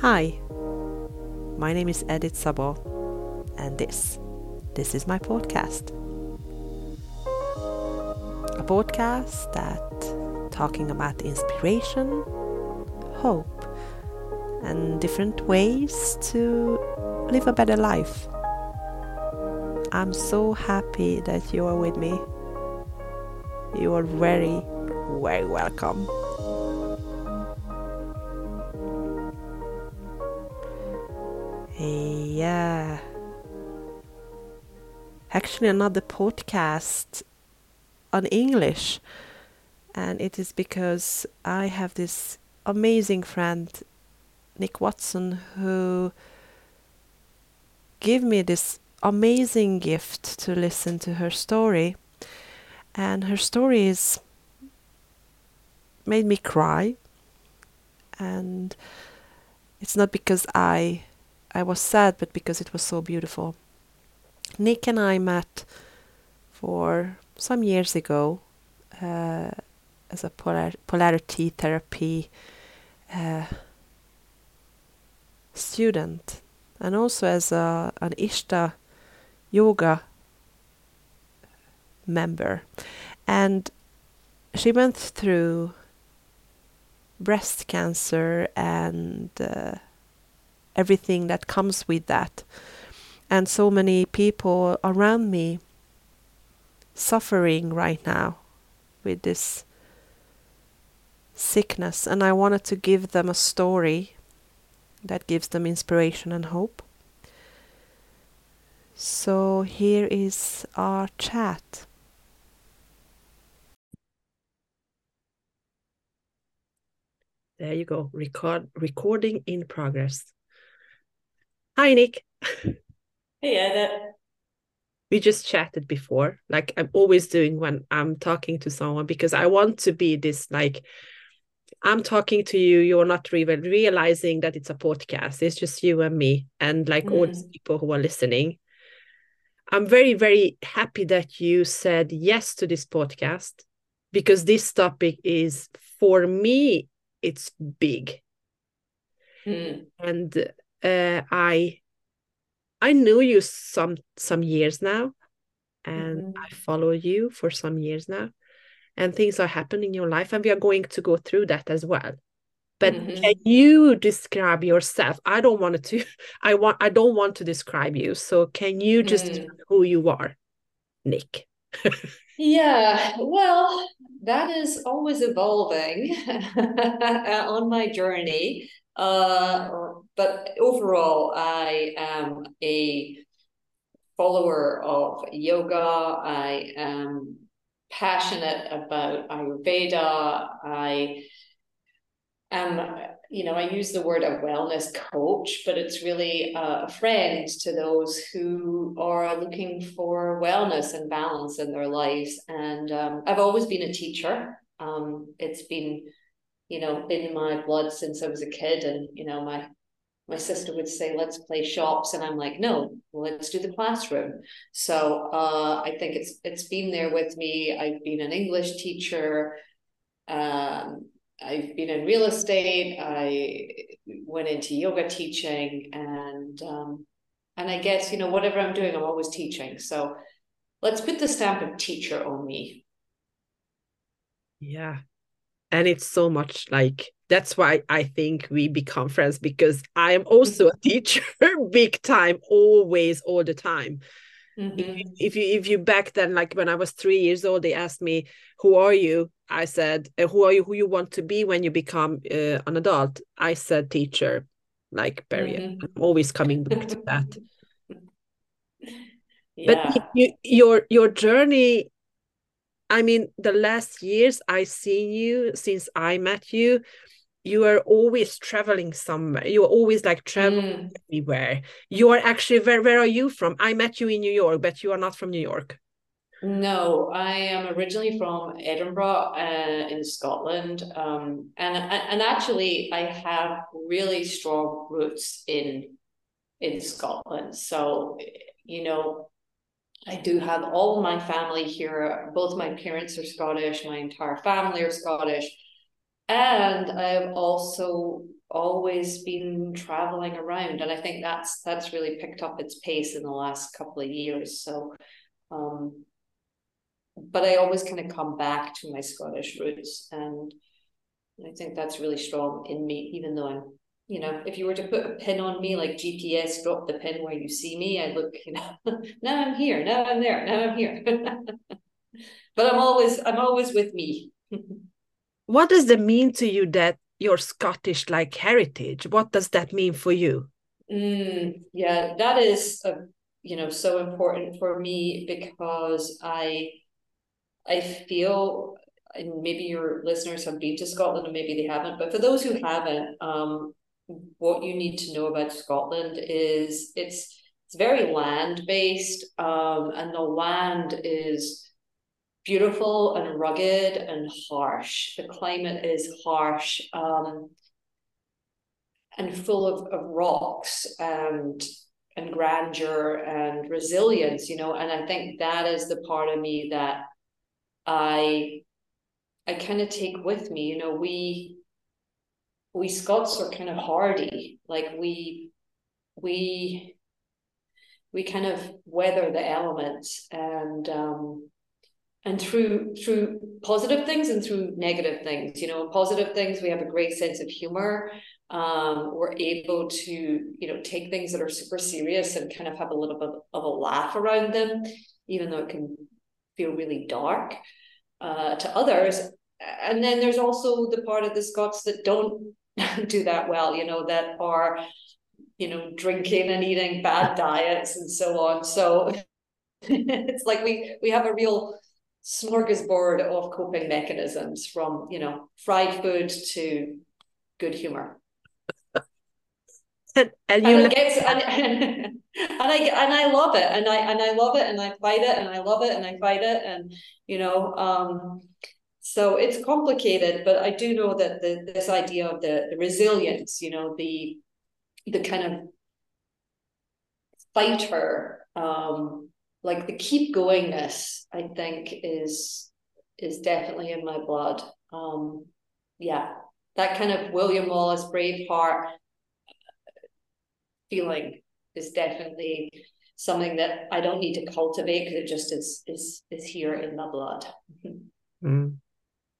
Hi, my name is Edith Sabo, and this, this is my podcast. A podcast that talking about inspiration, hope, and different ways to live a better life. I'm so happy that you are with me. You are very, very welcome. Actually, another podcast on English. And it is because I have this amazing friend, Nick Watson, who gave me this amazing gift to listen to her story. And her story is made me cry. And it's not because I I was sad, but because it was so beautiful. Nick and I met for some years ago uh, as a polar polarity therapy uh, student, and also as a, an Ishta yoga member. And she went through breast cancer and uh, everything that comes with that. And so many people around me suffering right now with this sickness. And I wanted to give them a story that gives them inspiration and hope. So here is our chat. There you go. Record recording in progress. Hi, Nick. Hey, Edith. We just chatted before, like I'm always doing when I'm talking to someone, because I want to be this like I'm talking to you, you're not even realizing that it's a podcast. It's just you and me, and like mm. all these people who are listening. I'm very, very happy that you said yes to this podcast because this topic is for me, it's big. Mm. And uh, I I knew you some some years now, and mm-hmm. I follow you for some years now, and things are happening in your life, and we are going to go through that as well. But mm-hmm. can you describe yourself? I don't want to. I want. I don't want to describe you. So can you just mm. who you are, Nick? yeah. Well, that is always evolving on my journey. Uh, but overall, I am a follower of yoga. I am passionate about Ayurveda. I am, you know, I use the word a wellness coach, but it's really a friend to those who are looking for wellness and balance in their lives. And um, I've always been a teacher. Um, it's been you know, in my blood since I was a kid. And, you know, my my sister would say, let's play shops. And I'm like, no, let's do the classroom. So uh, I think it's it's been there with me. I've been an English teacher. Um, I've been in real estate. I went into yoga teaching and um, and I guess, you know, whatever I'm doing, I'm always teaching. So let's put the stamp of teacher on me. Yeah, and it's so much like that's why I think we become friends because I am also a mm-hmm. teacher, big time, always, all the time. Mm-hmm. If, you, if you back then, like when I was three years old, they asked me, "Who are you?" I said, uh, "Who are you? Who you want to be when you become uh, an adult?" I said, "Teacher." Like period. Mm-hmm. I'm always coming back to that. yeah. But you, your your journey I mean, the last years I've seen you since I met you, you are always traveling somewhere. You are always like traveling mm. everywhere. You are actually where where are you from? I met you in New York, but you are not from New York. No, I am originally from Edinburgh uh, in Scotland, um, and and actually I have really strong roots in in Scotland. So you know, I do have all my family here. Both my parents are Scottish, my entire family are Scottish. And I've also always been traveling around, and I think that's that's really picked up its pace in the last couple of years. So, um, but I always kind of come back to my Scottish roots, and I think that's really strong in me, even though I'm you know, if you were to put a pin on me, like GPS, drop the pin where you see me, I look, you know, now I'm here, now I'm there, now I'm here. but I'm always, I'm always with me. what does it mean to you that your Scottish like heritage? What does that mean for you? Mm, yeah, that is, a, you know, so important for me because I, I feel and maybe your listeners have been to Scotland and maybe they haven't, but for those who haven't, um, what you need to know about Scotland is it's it's very land based, um, and the land is beautiful and rugged and harsh. The climate is harsh um, and full of, of rocks and and grandeur and resilience, you know. And I think that is the part of me that I I kind of take with me. You know, we we Scots are kind of hardy. Like we we we kind of weather the elements and um and through through positive things and through negative things you know positive things we have a great sense of humor um, we're able to you know take things that are super serious and kind of have a little bit of a laugh around them even though it can feel really dark uh, to others and then there's also the part of the scots that don't do that well, you know, that are, you know, drinking and eating bad diets and so on. So it's like we we have a real smorgasbord of coping mechanisms from, you know, fried food to good humor. and, and you and, gets, and, and I and I love it and I and I love it and I fight it and I love it and I fight it and you know um so it's complicated, but I do know that the, this idea of the, the resilience, you know, the the kind of fighter, um, like the keep goingness, I think is is definitely in my blood. Um, yeah, that kind of William Wallace Braveheart feeling is definitely something that I don't need to cultivate because it just is is is here in my blood. Mm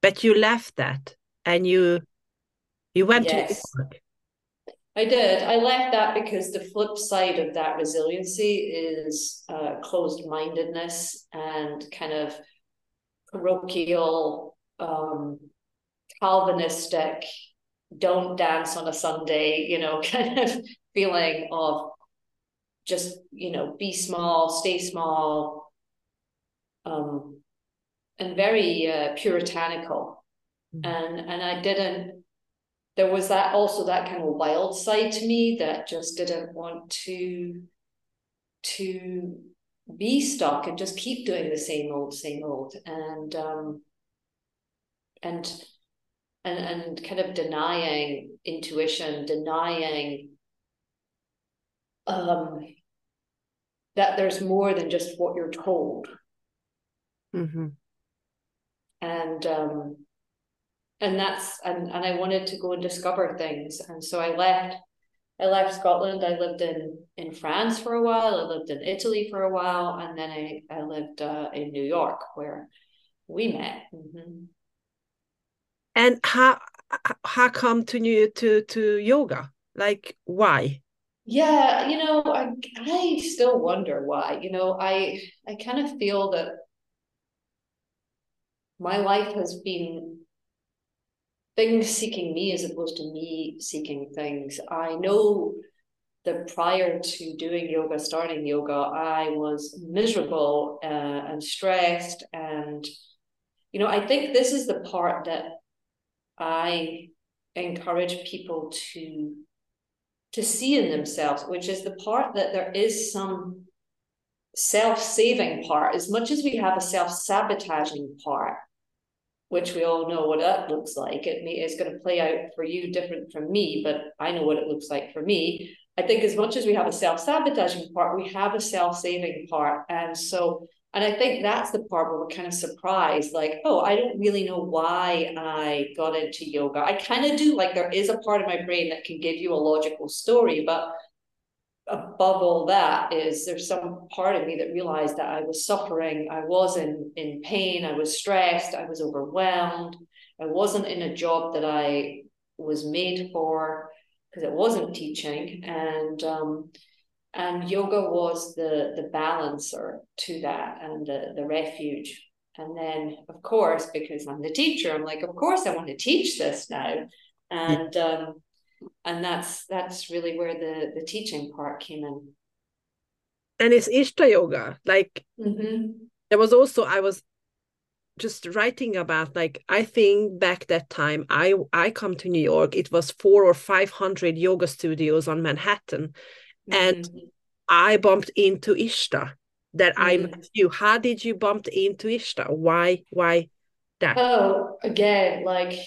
but you left that and you you went yes. to York. I did. I left that because the flip side of that resiliency is uh, closed mindedness and kind of parochial, um, Calvinistic, don't dance on a Sunday, you know, kind of feeling of just, you know, be small, stay small, um, and very uh, puritanical mm-hmm. and and i didn't there was that also that kind of wild side to me that just didn't want to to be stuck and just keep doing the same old same old. And um and and and kind of denying intuition denying um that there's more than just what you're told. Mm-hmm. And um, and that's and and I wanted to go and discover things, and so I left. I left Scotland. I lived in in France for a while. I lived in Italy for a while, and then I I lived uh, in New York where we met. Mm-hmm. And how how come to new to to yoga? Like why? Yeah, you know, I I still wonder why. You know, I I kind of feel that my life has been things seeking me as opposed to me seeking things. I know that prior to doing yoga, starting yoga, I was miserable uh, and stressed. And, you know, I think this is the part that I encourage people to to see in themselves, which is the part that there is some self-saving part as much as we have a self-sabotaging part which we all know what that looks like. It may, it's going to play out for you different from me, but I know what it looks like for me. I think as much as we have a self sabotaging part, we have a self saving part. And so and I think that's the part where we're kind of surprised, like, oh, I don't really know why I got into yoga. I kind of do, like, there is a part of my brain that can give you a logical story, but above all that is there's some part of me that realized that I was suffering, I was in, in pain, I was stressed, I was overwhelmed, I wasn't in a job that I was made for because it wasn't teaching. And um, and yoga was the the balancer to that and the, the refuge. And then of course because i'm the teacher i'm like of course i want to teach this now. And um and that's that's really where the the teaching part came in and it's ishta yoga like mm-hmm. there was also i was just writing about like i think back that time i i come to new york it was four or five hundred yoga studios on manhattan and mm-hmm. I bumped into Ishta that mm. I met you. How did you bump into Ishta? Why why that? Oh, again, like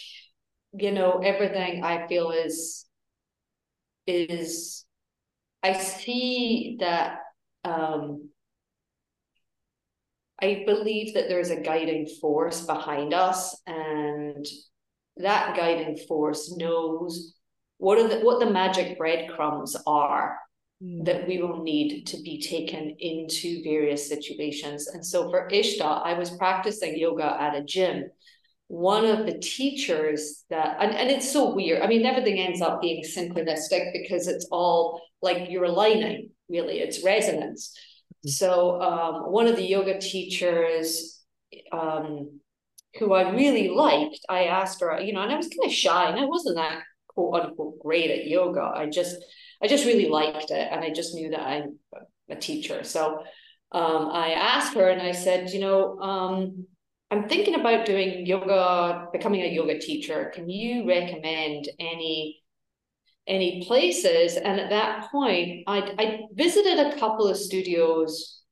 you know, everything I feel is is I see that um I believe that there's a guiding force behind us and that guiding force knows what are the what the magic breadcrumbs are mm. that we will need to be taken into various situations. And so for Ishta, I was practicing yoga at a gym. One of the teachers that, and, and it's so weird. I mean, everything ends up being synchronistic because it's all like you're aligning, really, it's resonance. Mm. So um, one of the yoga teachers, um, who I really liked, I asked her, you know, and I was kind of shy and I wasn't that quote unquote great at yoga. I just I just really liked it, and I just knew that I'm a teacher. So um, I asked her, and I said, you know, um, I'm thinking about doing yoga, becoming a yoga teacher. Can you recommend any any places? And at that point, I I visited a couple of studios.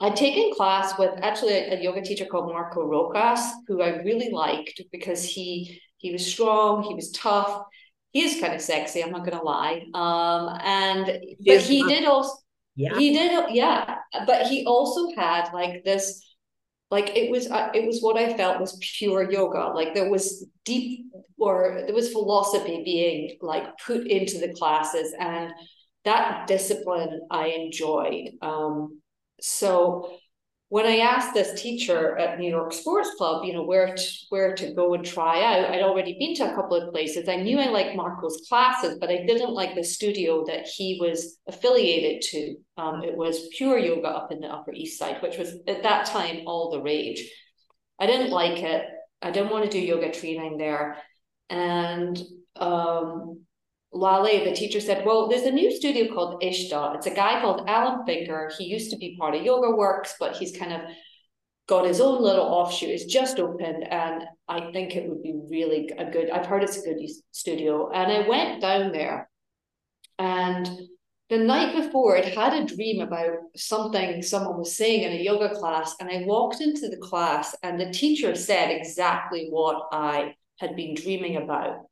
I'd taken class with actually a, a yoga teacher called Marco Rojas, who I really liked because he he was strong, he was tough, he is kind of sexy. I'm not gonna lie. Um, and but he did also, yeah, he did, yeah. But he also had like this, like it was, uh, it was what I felt was pure yoga. Like there was deep, or there was philosophy being like put into the classes, and that discipline I enjoyed. Um, so when I asked this teacher at New York Sports Club, you know, where to, where to go and try out, I'd already been to a couple of places. I knew I liked Marco's classes, but I didn't like the studio that he was affiliated to. Um, it was pure yoga up in the Upper East Side, which was at that time all the rage. I didn't like it. I didn't want to do yoga training there. And um, Lale, the teacher said, Well, there's a new studio called Ishta. It's a guy called Alan Finger. He used to be part of Yoga Works, but he's kind of got his own little offshoot. It's just opened, and I think it would be really a good. I've heard it's a good studio. And I went down there, and the night before, I'd had a dream about something someone was saying in a yoga class, and I walked into the class, and the teacher said exactly what I had been dreaming about.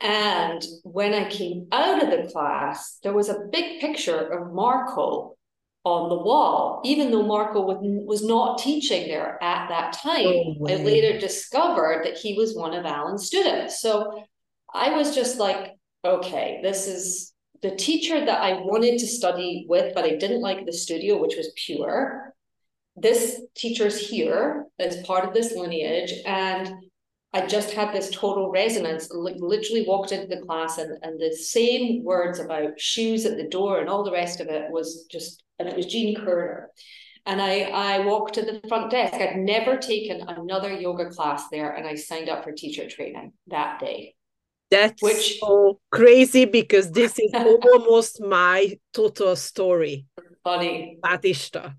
And when I came out of the class, there was a big picture of Marco on the wall, even though Marco was not teaching there at that time. Oh, I later discovered that he was one of Alan's students. So I was just like, okay, this is the teacher that I wanted to study with, but I didn't like the studio, which was pure. This teacher's here as part of this lineage. And I just had this total resonance, literally walked into the class and, and the same words about shoes at the door and all the rest of it was just, and it was Jean Kerner. And I, I walked to the front desk. I'd never taken another yoga class there and I signed up for teacher training that day. That's which so crazy because this is almost my total story. Funny. Batista.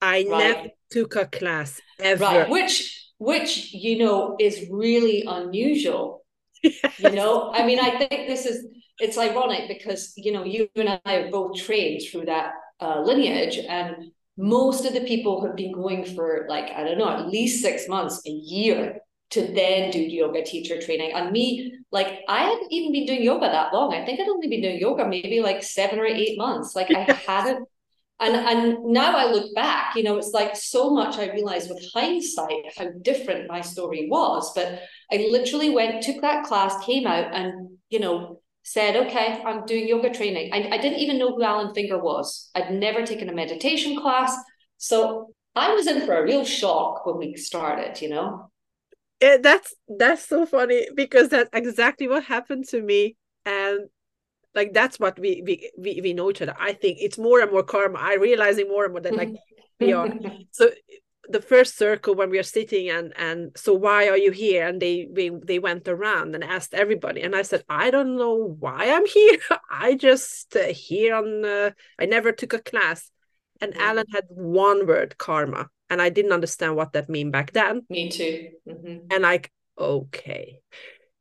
I right. never took a class ever. Right. Which which you know is really unusual. Yes. you know i mean i think this is it's ironic because you know you and i are both trained through that uh, lineage and most of the people have been going for like i don't know at least six months a year to then do yoga teacher training. And me like i hadn't even been doing yoga that long. I think i'd only been doing yoga maybe like seven or eight months. Like i hadn't and and now I look back, you know, it's like so much I realized with hindsight how different my story was. But I literally went, took that class, came out, and you know, said, okay, I'm doing yoga training. I, I didn't even know who Alan Finger was. I'd never taken a meditation class. So I was in for a real shock when we started, you know. Yeah, that's that's so funny because that's exactly what happened to me. And like that's what we we we, we know each other. I think it's more and more karma. I realizing more and more that like we are. So the first circle when we are sitting and and so why are you here? and they they, they went around and asked everybody. And i said i don't know why i'm here. I just uh, here on uh, i never took a class. And alan had one word karma. And i didn't understand what that mean back then. Me too. Mm-hmm. and like okay.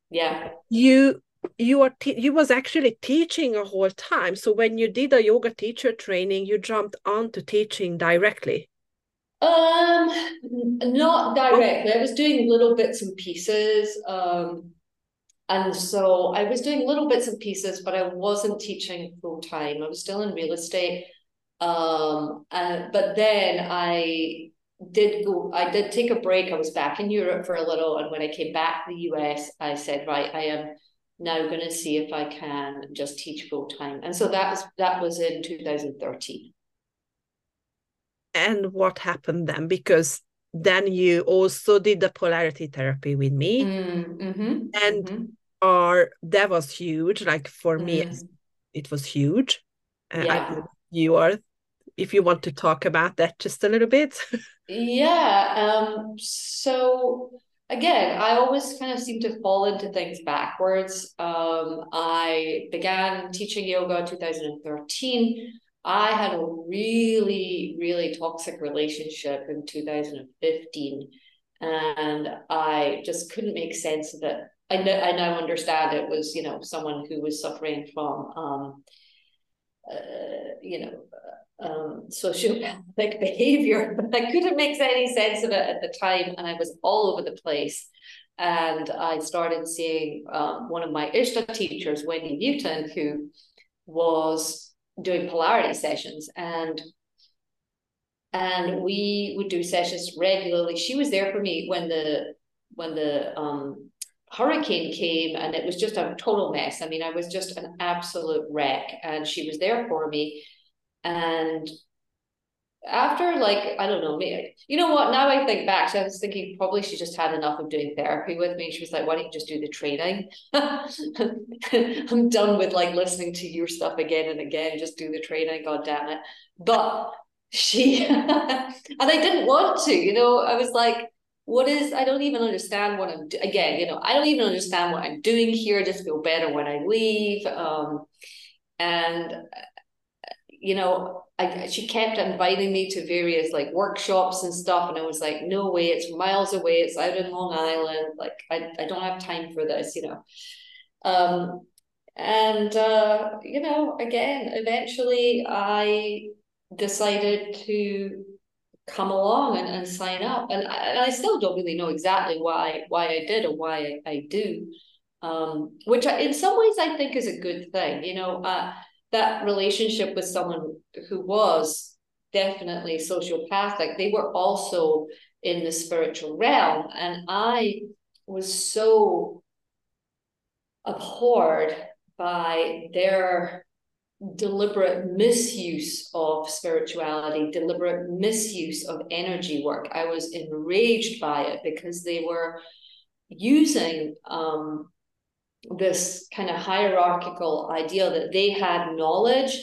Yeah. You you are you was actually teaching a whole time. So when you did a yoga teacher training you jumped onto teaching directly? Um not directly. I was doing little bits and pieces um and so i was doing little bits and pieces but i wasn't teaching full time. I was still in real estate um and, but then i did go i did take a break. I was back in europe for a little and when i came back to the us i said right i am now going to see if I can just teach full time. And so that was that was in 2013. And what happened then? Because then you also did the polarity therapy with me, mm, mm-hmm, and mm-hmm. our that was huge. Like for mm. me, it was huge. Yeah. you are, if you want to talk about that just a little bit. yeah. Um. So again, I always kind of seem to fall into things backwards. Um, I began teaching yoga in 2013. I had a really, really toxic relationship in 2015. And I just couldn't make sense of it. I, know, I now understand it was, you know, someone who was suffering from, um, uh, you know, um, sociopathic behavior, but I couldn't make any sense of it at the time, and I was all over the place. And I started seeing um, one of my Ishta teachers, Wendy Newton, who was doing polarity sessions, and and we would do sessions regularly. She was there for me when the when the um, hurricane came, and it was just a total mess. I mean, I was just an absolute wreck, and she was there for me and after like I don't know, maybe you know what? Now I think back, so I was thinking probably she just had enough of doing therapy with me. She was like, "Why don't you just do the training?" I'm done with like listening to your stuff again and again. Just do the training. God damn it! But she and I didn't want to. You know, I was like, "What is? I don't even understand what I'm do-. again. You know, I don't even understand what I'm doing here. I just feel better when I leave." Um, and you know, I, she kept inviting me to various like workshops and stuff. And I was like, no way, it's miles away. It's out in Long Island. Like, I, I don't have time for this, you know. Um, and, uh, you know, again, eventually I decided to come along and, and sign up. And I, and I still don't really know exactly why, why I did or why I, I do. Um, which I, in some ways I think is a good thing, you know, uh, that relationship with someone who was definitely sociopathic, they were also in the spiritual realm. And I was so abhorred by their deliberate misuse of spirituality, deliberate misuse of energy work. I was enraged by it because they were using um, this kind of hierarchical idea that they had knowledge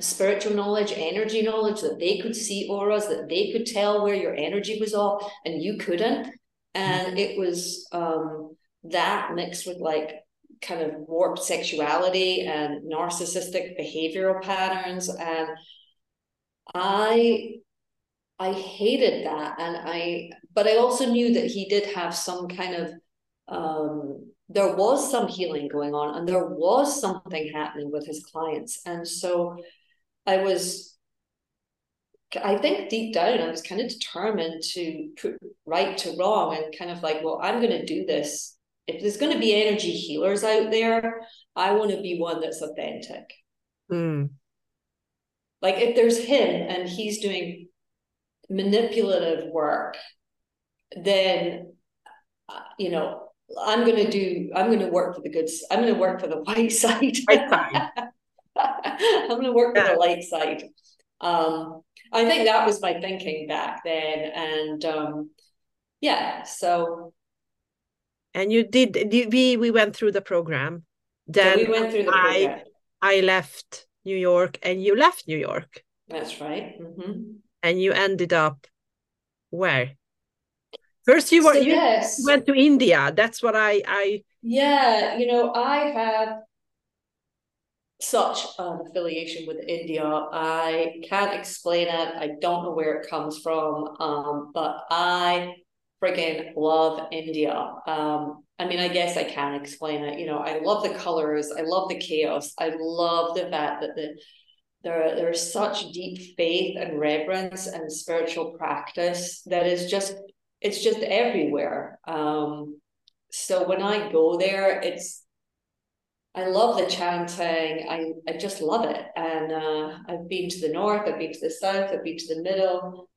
spiritual knowledge energy knowledge that they could see auras that they could tell where your energy was off and you couldn't. And it was um that mixed with like kind of warped sexuality and narcissistic behavioral patterns. And i i hated that. And i but i also knew that he did have some kind of um there was some healing going on and there was something happening with his clients. And so I was, I think deep down, I was kind of determined to put right to wrong and kind of like, well, I'm going to do this. If there's going to be energy healers out there, I want to be one that's authentic. Mm. like if there's him and he's doing manipulative work, then uh, you know I'm going to do. I'm going to work for the good. I'm going to work for the white side. White side. I'm going to work yeah. for the light side. Um, I think that was my thinking back then, and um, yeah, so. And you did. We we went through the program. Then so we went through the program. I I left New York, and you left New York. That's right. Mm-hmm. And you ended up where? First, you were so, you yes. went to India. That's what I I. Yeah, you know, I have such an affiliation with India. I can't explain it. I don't know where it comes from. Um, but I freaking love India. Um, I mean, I guess I can explain it. You know, I love the colors. I love the chaos. I love the fact that the there there's such deep faith and reverence and spiritual practice that is just it's just everywhere. Um, so when I go there, it's I love the chanting. I, I just love it. And uh, I've been to the north, I've been to the south, I've been to the middle.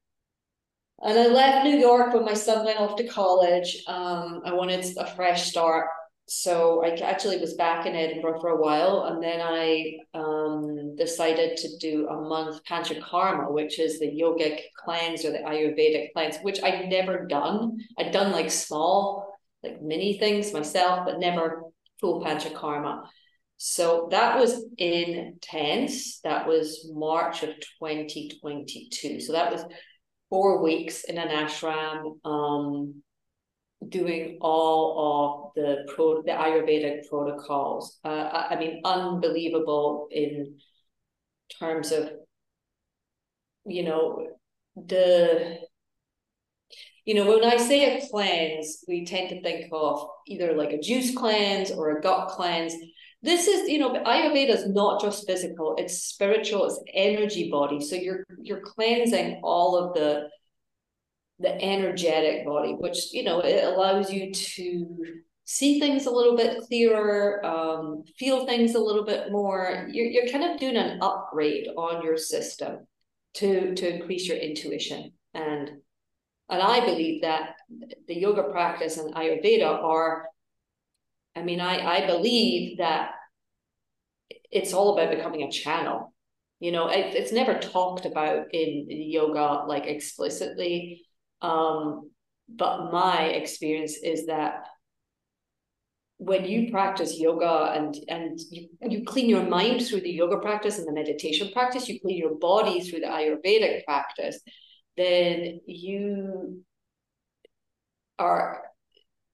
And I left New York when my son went off to college. Um, I wanted a fresh start. So I actually was back in Edinburgh for a while. And then I um, decided to do a month Panchakarma, which is the yogic cleanse or the Ayurvedic cleanse, which I'd never done. I'd done like small, like mini things myself, but never full Panchakarma. So that was intense. That was March of 2022. So that was four weeks in an ashram, um, doing all of the pro the Ayurvedic protocols. Uh, I, I mean, unbelievable in terms of, you know, the you know, when I say a cleanse, we tend to think of either like a juice cleanse or a gut cleanse. This is, you know, Ayurveda is not just physical; it's spiritual, it's energy body. So you're you're cleansing all of the the energetic body, which you know it allows you to see things a little bit clearer, um, feel things a little bit more. You're you're kind of doing an upgrade on your system to to increase your intuition and and I believe that the yoga practice and Ayurveda are, I mean, I, I believe that it's all about becoming a channel. You know, it, it's never talked about in, in yoga like explicitly. Um, but my experience is that when you practice yoga and and you, you clean your mind through the yoga practice and the meditation practice, you clean your body through the Ayurvedic practice then you are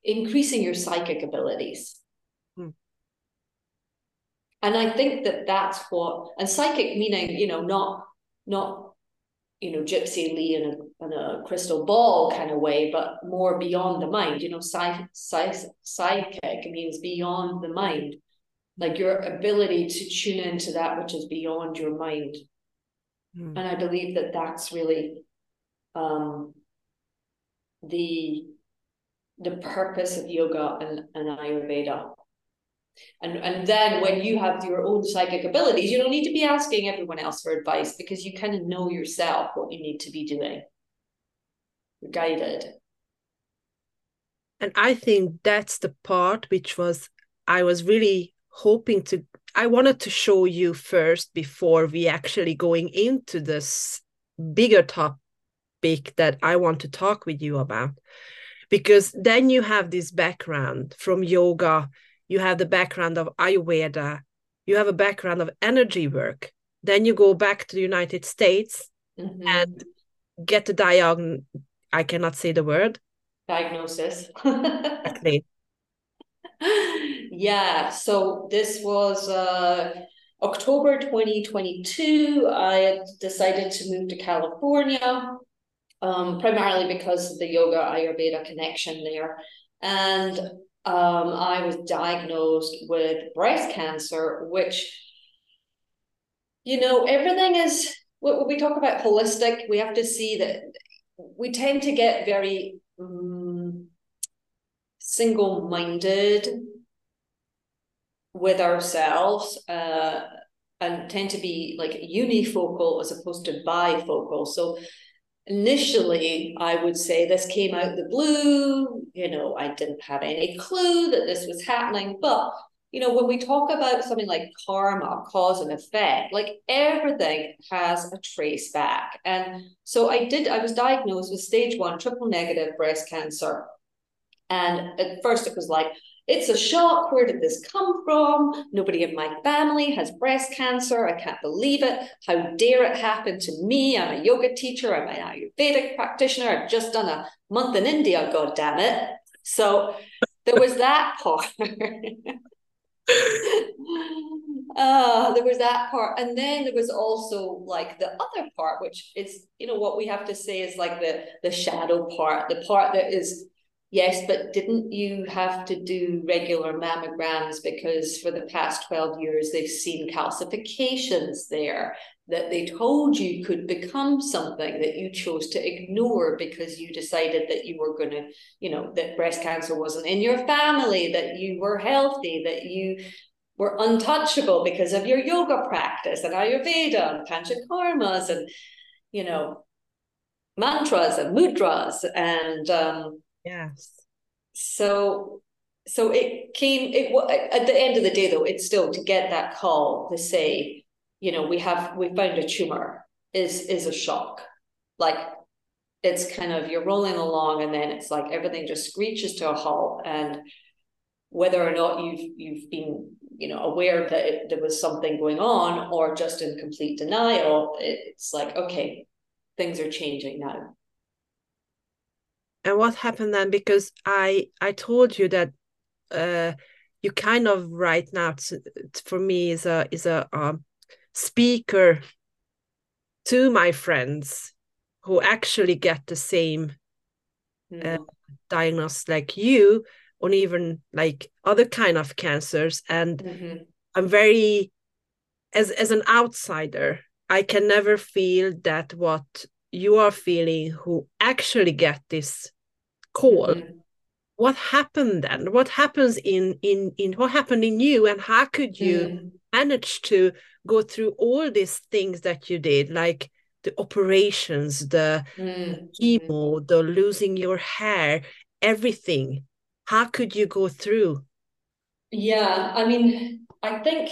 increasing your psychic abilities. Hmm. And I think that that's what, and psychic meaning, you know, not, not, you know, Gypsy Lee in in a crystal ball kind of way, but more beyond the mind, you know, psych, psych, psychic means beyond the mind, like your ability to tune into that which is beyond your mind. Hmm. And I believe that that's really um, the the purpose of yoga and, and Ayurveda. And, and then when you have your own psychic abilities, you don't need to be asking everyone else for advice because you kind of know yourself what you need to be doing. Guided. And I think that's the part which was I was really hoping to I wanted to show you first before we actually going into this bigger topic that I want to talk with you about. Because then you have this background from yoga, you have the background of Ayurveda, you have a background of energy work. Then you go back to the United States mm-hmm. and get the diagnosis. I cannot say the word. Diagnosis. exactly. Yeah. So this was uh, October 2022. I decided to move to California um, primarily because of the yoga Ayurveda connection there. And um, I was diagnosed with breast cancer, which, you know, everything is, we talk about holistic, we have to see that we tend to get very um, single minded with ourselves. Uh, and tend to be like unifocal as opposed to bifocal. So initially, I would say this came out the blue. You know, I didn't have any clue that this was happening. But, you know, when we talk about something like karma, cause and effect, like everything has a trace back. And so I did, I was diagnosed with stage one triple negative breast cancer. And at first it was like, it's a shock. Where did this come from? Nobody in my family has breast cancer. I can't believe it. How dare it happen to me? I'm a yoga teacher. I'm an Ayurvedic practitioner. I've just done a month in India. God damn it. So there was that part. uh, there was that part. And then there was also like the other part, which is, you know, what we have to say is like the, the shadow part, the part that is Yes, but didn't you have to do regular mammograms because for the past 12 years they've seen calcifications there that they told you could become something that you chose to ignore because you decided that you were going to, you know, that breast cancer wasn't in your family, that you were healthy, that you were untouchable because of your yoga practice and Ayurveda and Panchakarmas and, you know, mantras and mudras and um, Yes. So so it came it at the end of the day though it's still to get that call to say you know we have we found a tumor is is a shock. Like it's kind of you're rolling along and then it's like everything just screeches to a halt. And whether or not you've you've been you know aware that it, there was something going on or just in complete denial it's like okay things are changing now. And what happened then? Because i i told you that uh you kind of right now for me is a is a um, speaker to my friends who actually get the same mm. uh, diagnosis like you or even like other kind of cancers and mm-hmm. i'm very as as an outsider i can never feel that what you are feeling who actually get this call mm-hmm. What happened then what happens in in in what happened in you and how could you mm-hmm. manage to go through all these things that you did like the operations the mm-hmm. chemo the losing your hair everything how could you go through yeah i mean i think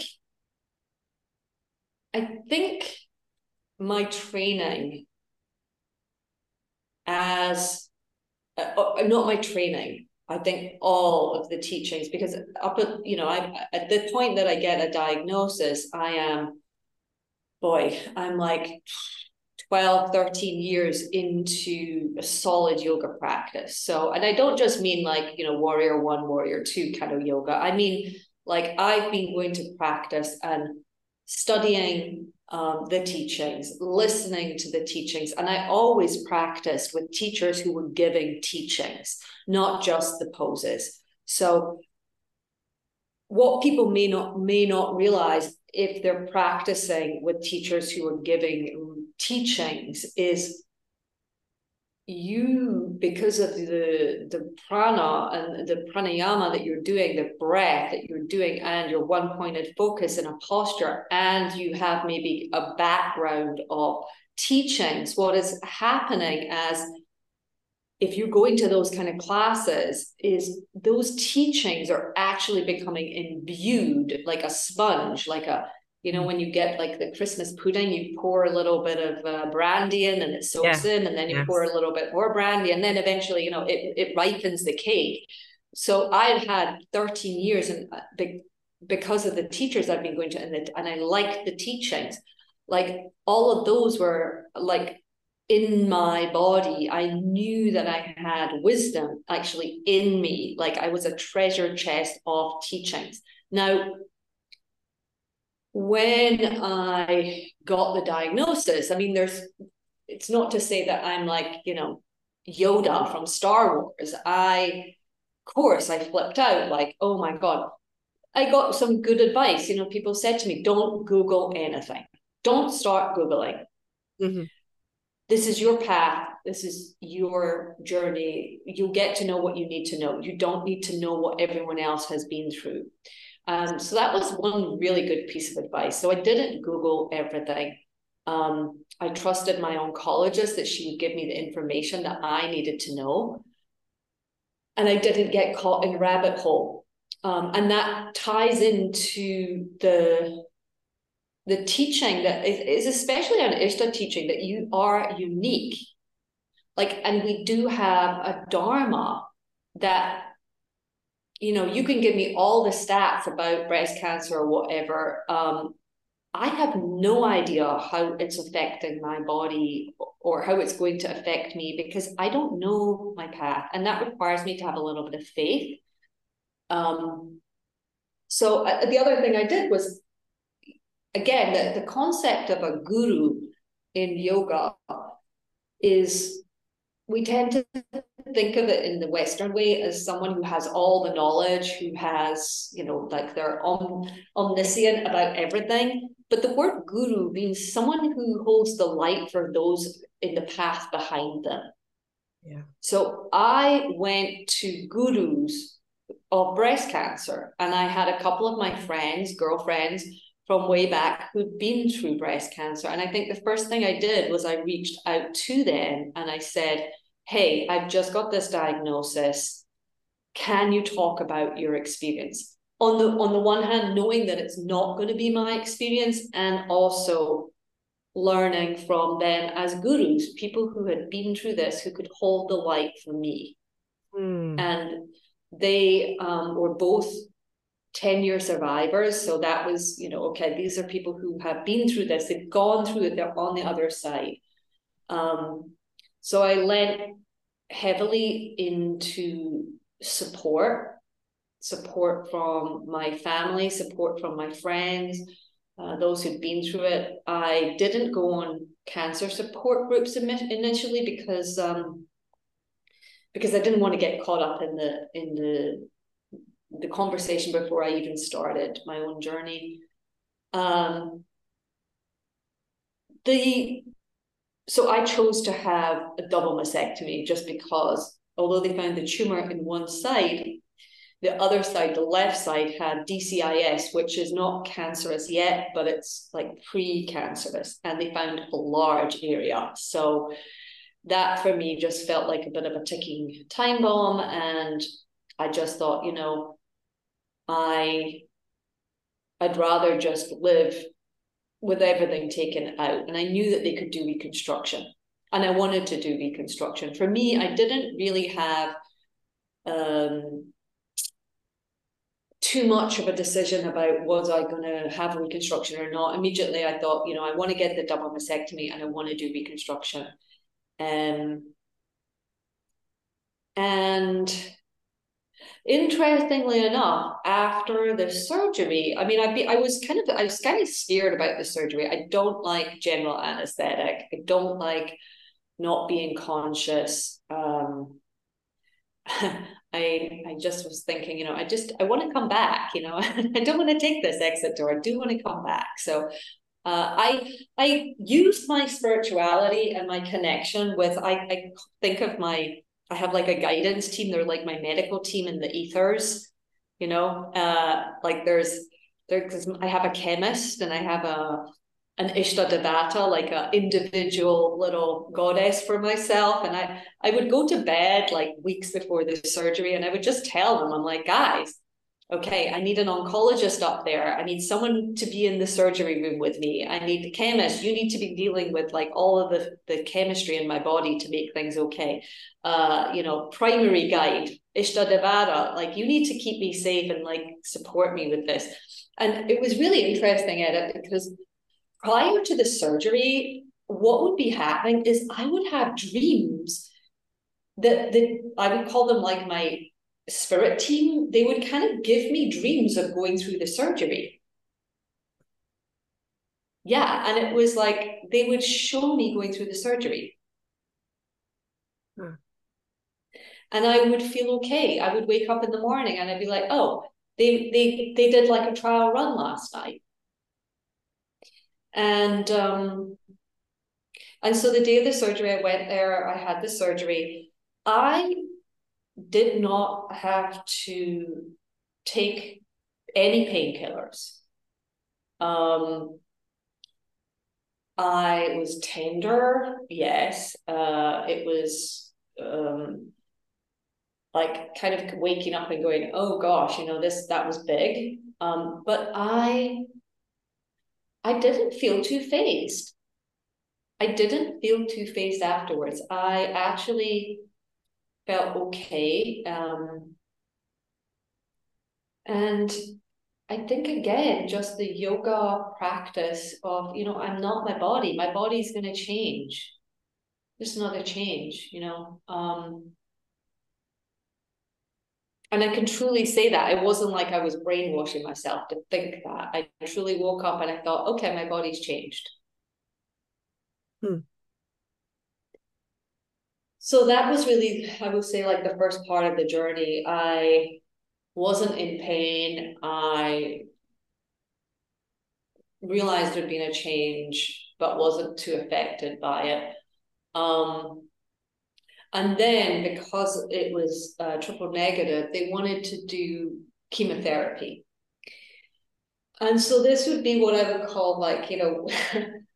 i think my training as uh, uh, not my training I think all of the teachings because up at you know I at the point that I get a diagnosis I am boy I'm like 12 13 years into a solid yoga practice. So and I don't just mean like you know warrior 1 warrior 2 kind of yoga. I mean like I've been going to practice and studying um, the teachings, listening to the teachings. And I always practiced with teachers who were giving teachings, not just the poses. So what people may not may not realize if they're practicing with teachers who are giving teachings is you because of the the prana and the pranayama that you're doing the breath that you're doing and your one pointed focus in a posture and you have maybe a background of teachings what is happening as if you're going to those kind of classes is those teachings are actually becoming imbued like a sponge like a you know, when you get like the Christmas pudding, you pour a little bit of uh, brandy in and it soaks yeah. in, and then you yes. pour a little bit more brandy, and then eventually, you know, it, it ripens the cake. So I've had 13 years, and uh, because of the teachers I've been going to, and, the, and I like the teachings, like all of those were like in my body. I knew that I had wisdom actually in me, like I was a treasure chest of teachings. Now, when I got the diagnosis, I mean, there's, it's not to say that I'm like, you know, Yoda from Star Wars. I, of course, I flipped out like, oh my God. I got some good advice. You know, people said to me, don't Google anything, don't start Googling. Mm-hmm. This is your path. This is your journey. You'll get to know what you need to know. You don't need to know what everyone else has been through. And so that was one really good piece of advice. So I didn't Google everything. Um, I trusted my oncologist that she would give me the information that I needed to know. And I didn't get caught in a rabbit hole. Um, and that ties into the the teaching that is especially on Ishta teaching that you are unique. Like, and we do have a dharma that you know, you can give me all the stats about breast cancer or whatever. Um, I have no idea how it's affecting my body or how it's going to affect me because I don't know my path. And that requires me to have a little bit of faith. Um, so uh, the other thing I did was, again, the, the concept of a guru in yoga is we tend to think of it in the Western way as someone who has all the knowledge, who has, you know, like they're om- omniscient about everything. But the word guru means someone who holds the light for those in the path behind them. Yeah. So I went to gurus of breast cancer, and I had a couple of my friends, girlfriends, from way back who'd been through breast cancer. And I think the first thing I did was I reached out to them and I said, Hey, I've just got this diagnosis. Can you talk about your experience? On the on the one hand, knowing that it's not going to be my experience, and also learning from them as gurus, people who had been through this, who could hold the light for me. Mm. And they um, were both 10 year survivors. So that was, you know, okay, these are people who have been through this, they've gone through it, they're on the other side. Um, so I lent heavily into support, support from my family, support from my friends, uh, those who'd been through it. I didn't go on cancer support groups initially because um, because I didn't want to get caught up in the in the the conversation before I even started my own journey. Um, the so I chose to have a double mastectomy just because although they found the tumor in one side, the other side, the left side, had DCIS, which is not cancerous yet, but it's like pre-cancerous, and they found a large area. So that for me just felt like a bit of a ticking time bomb, and I just thought, you know, I I'd rather just live with everything taken out. And I knew that they could do reconstruction. And I wanted to do reconstruction. For me, I didn't really have um, too much of a decision about was I going to have reconstruction or not. Immediately, I thought, you know, I want to get the double mastectomy and I want to do reconstruction. Um, and interestingly enough, after the surgery, I mean, I be I was kind of I was kind of scared about the surgery. I don't like general anesthetic. I don't like not being conscious. Um, I I just was thinking, you know, I just I want to come back. You know, I don't want to take this exit door. I do want to come back. So uh, I I use my spirituality and my connection with I, I think of my I have like a guidance team. They're like my medical team in the ethers, you know. Uh, like there's there's I have a chemist and I have a an Ishta Devata, like an individual little goddess for myself. And I I would go to bed like weeks before the surgery and I would just tell them, I'm like, guys, okay, I need an oncologist up there. I need someone to be in the surgery room with me. I need the chemist. You need to be dealing with like all of the, the chemistry in my body to make things okay. Uh, you know, primary guide, Ishta Devata, like you need to keep me safe and like support me with this. And it was really interesting, Edith, because prior to the surgery, what would be happening is I would have dreams that, that I would call them like my spirit team, they would kind of give me dreams of going through the surgery. Yeah, and it was like they would show me going through the surgery. Hmm. And I would feel okay. I would wake up in the morning and I'd be like, oh, they they they did like a trial run last night. And um and so the day of the surgery, I went there, I had the surgery. I did not have to take any painkillers. Um, I was tender, yes. Uh, it was um, like kind of waking up and going, oh gosh, you know, this that was big. Um, but I I didn't feel too fazed. I didn't feel too fazed afterwards. I actually felt okay. Um, and I think again, just the yoga practice of, you know, I'm not my body. My body's going to change. Just another change, you know. Um, and I can truly say that it wasn't like I was brainwashing myself to think that. I truly woke up and I thought, okay, my body's changed. Hmm. So that was really, I would say, like the first part of the journey. I wasn't in pain. I realized there'd been a change, but wasn't too affected by it. Um, and then because it was uh, triple negative, they wanted to do chemotherapy. And so this would be what I would call like, you know,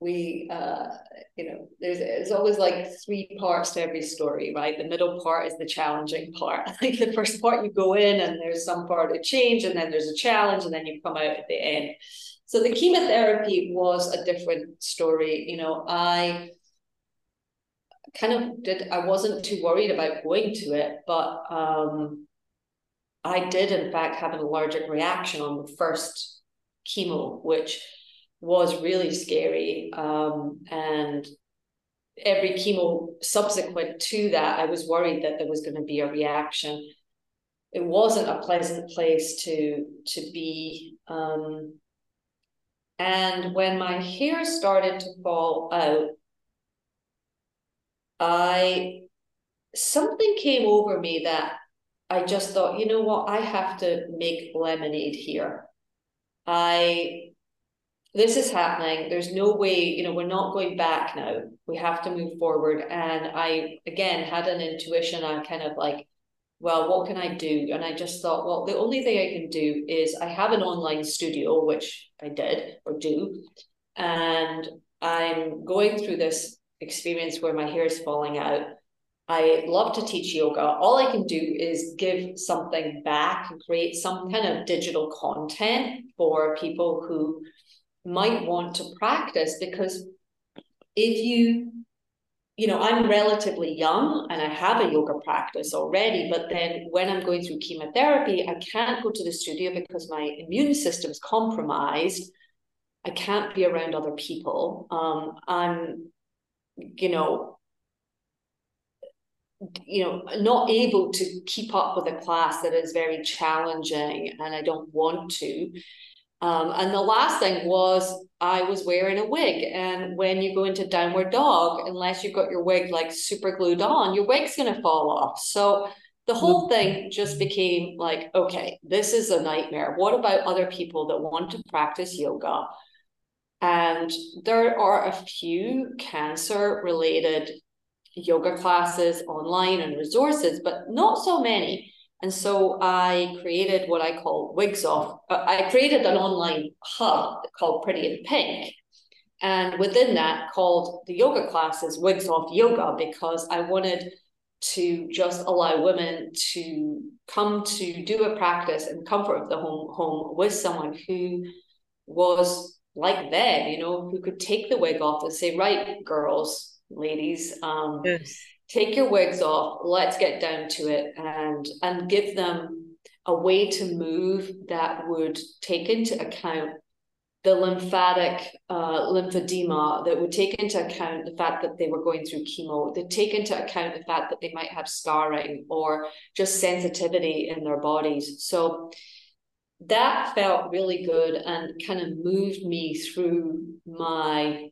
we uh, you know there's there's always like three parts to every story right? The middle part is the challenging part. Like the first part you go in and there's some part of change and then there's a challenge and then you come out at the end. So the chemotherapy was a different story you know i kind of did i wasn't too worried about going to it but um i did in fact have an allergic reaction on the first chemo which was really scary. Um, and every chemo subsequent to that, I was worried that there was going to be a reaction. It wasn't a pleasant place to to be. Um, and when my hair started to fall out, I something came over me that I just thought, you know what, I have to make lemonade here. I this is happening. There's no way, you know, we're not going back now. We have to move forward. And I, again, had an intuition. I'm kind of like, well, what can I do? And I just thought, well, the only thing I can do is I have an online studio, which I did or do. And I'm going through this experience where my hair is falling out. I love to teach yoga. All I can do is give something back and create some kind of digital content for people who might want to practice because if you you know i'm relatively young and i have a yoga practice already but then when i'm going through chemotherapy i can't go to the studio because my immune system is compromised. I can't be around other people. Um, i'm you know you know not able to keep up with a class that is very challenging and i don't want to um, and the last thing was I was wearing a wig. And when you go into downward dog, unless you've got your wig like super glued on, your wig's going to fall off. So the whole thing just became like, okay, this is a nightmare. What about other people that want to practice yoga? And there are a few cancer related yoga classes online and resources, but not so many. And so I created what I call Wigs Off. Uh, I created an online hub called Pretty in Pink. And within that, called the yoga classes Wigs Off Yoga, because I wanted to just allow women to come to do a practice in comfort of the home home with someone who was like them, you know, who could take the wig off and say, right, girls, ladies, um, yes take your wigs off let's get down to it and and give them a way to move that would take into account the lymphatic uh, lymphedema that would take into account the fact that they were going through chemo, they take into account the fact that they might have scarring or just sensitivity in their bodies. So that felt really good and kind of moved me through my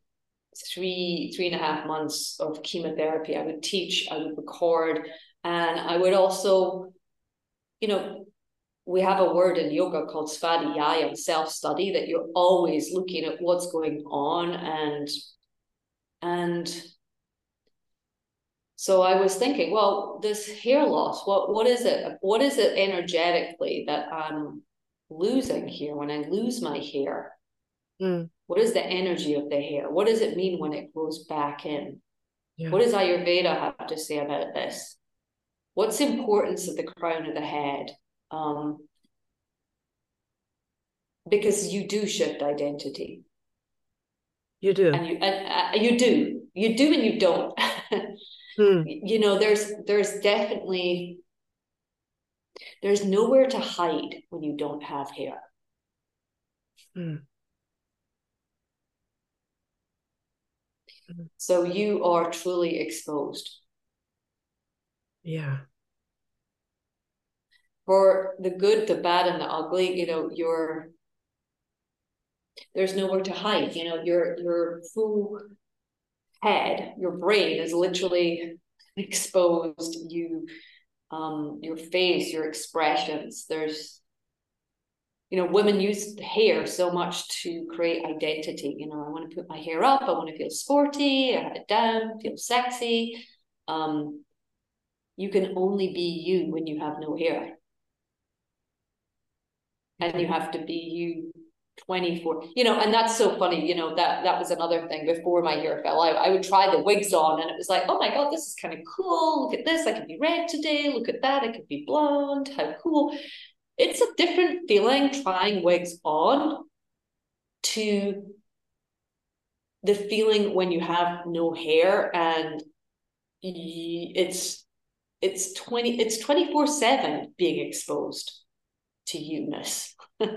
three three and a half months of chemotherapy i would teach i would record and i would also you know we have a word in yoga called svadhyaya self-study that you're always looking at what's going on and and so I was thinking, well, this hair loss, what what is it? What is it energetically that I'm losing here when I lose my hair? Mm. What is the energy of the hair? What does it mean when it grows back in? Yeah. What does Ayurveda have to say about this? What's the importance of the crown of the head? Um, because you do shift identity. You do. And you and uh, you do. You do and you don't. Hmm. You know, there's there's definitely there's nowhere to hide when you don't have hair. Hmm. So you are truly exposed. Yeah. For the good, the bad, and the ugly, you know, you're there's nowhere to hide. You know, your your full head, your brain is literally exposed. You um your face, your expressions. There's you know, women use hair so much to create identity. You know, I want to put my hair up, I want to feel sporty, I have it down, feel sexy. Um, you can only be you when you have no hair. And you have to be you 24 you know and that's so funny you know that that was another thing before my hair fell. Out i would try the wigs on and it was like oh my god this is kind of cool. Look at this. I could be red today. Look at that. I could be blonde. How cool it's a different feeling trying wigs on to the feeling when you have no hair and it's it's 20 it's 24 7 being exposed to you-ness.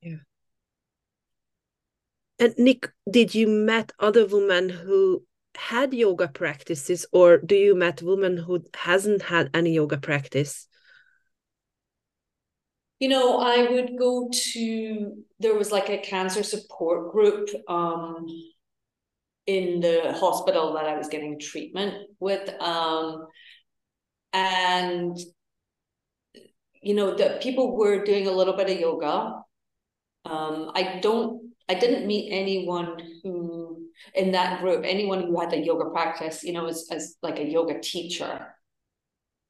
Yeah. And nick did you met other women who had yoga practices or do you met women who hasn't had any yoga practice you know i would go to there was like a cancer support group um in the hospital that i was getting treatment with um and you know the people were doing a little bit of yoga. Um i don't i didn't meet anyone who in that group anyone who had a yoga practice you know as, as like a yoga teacher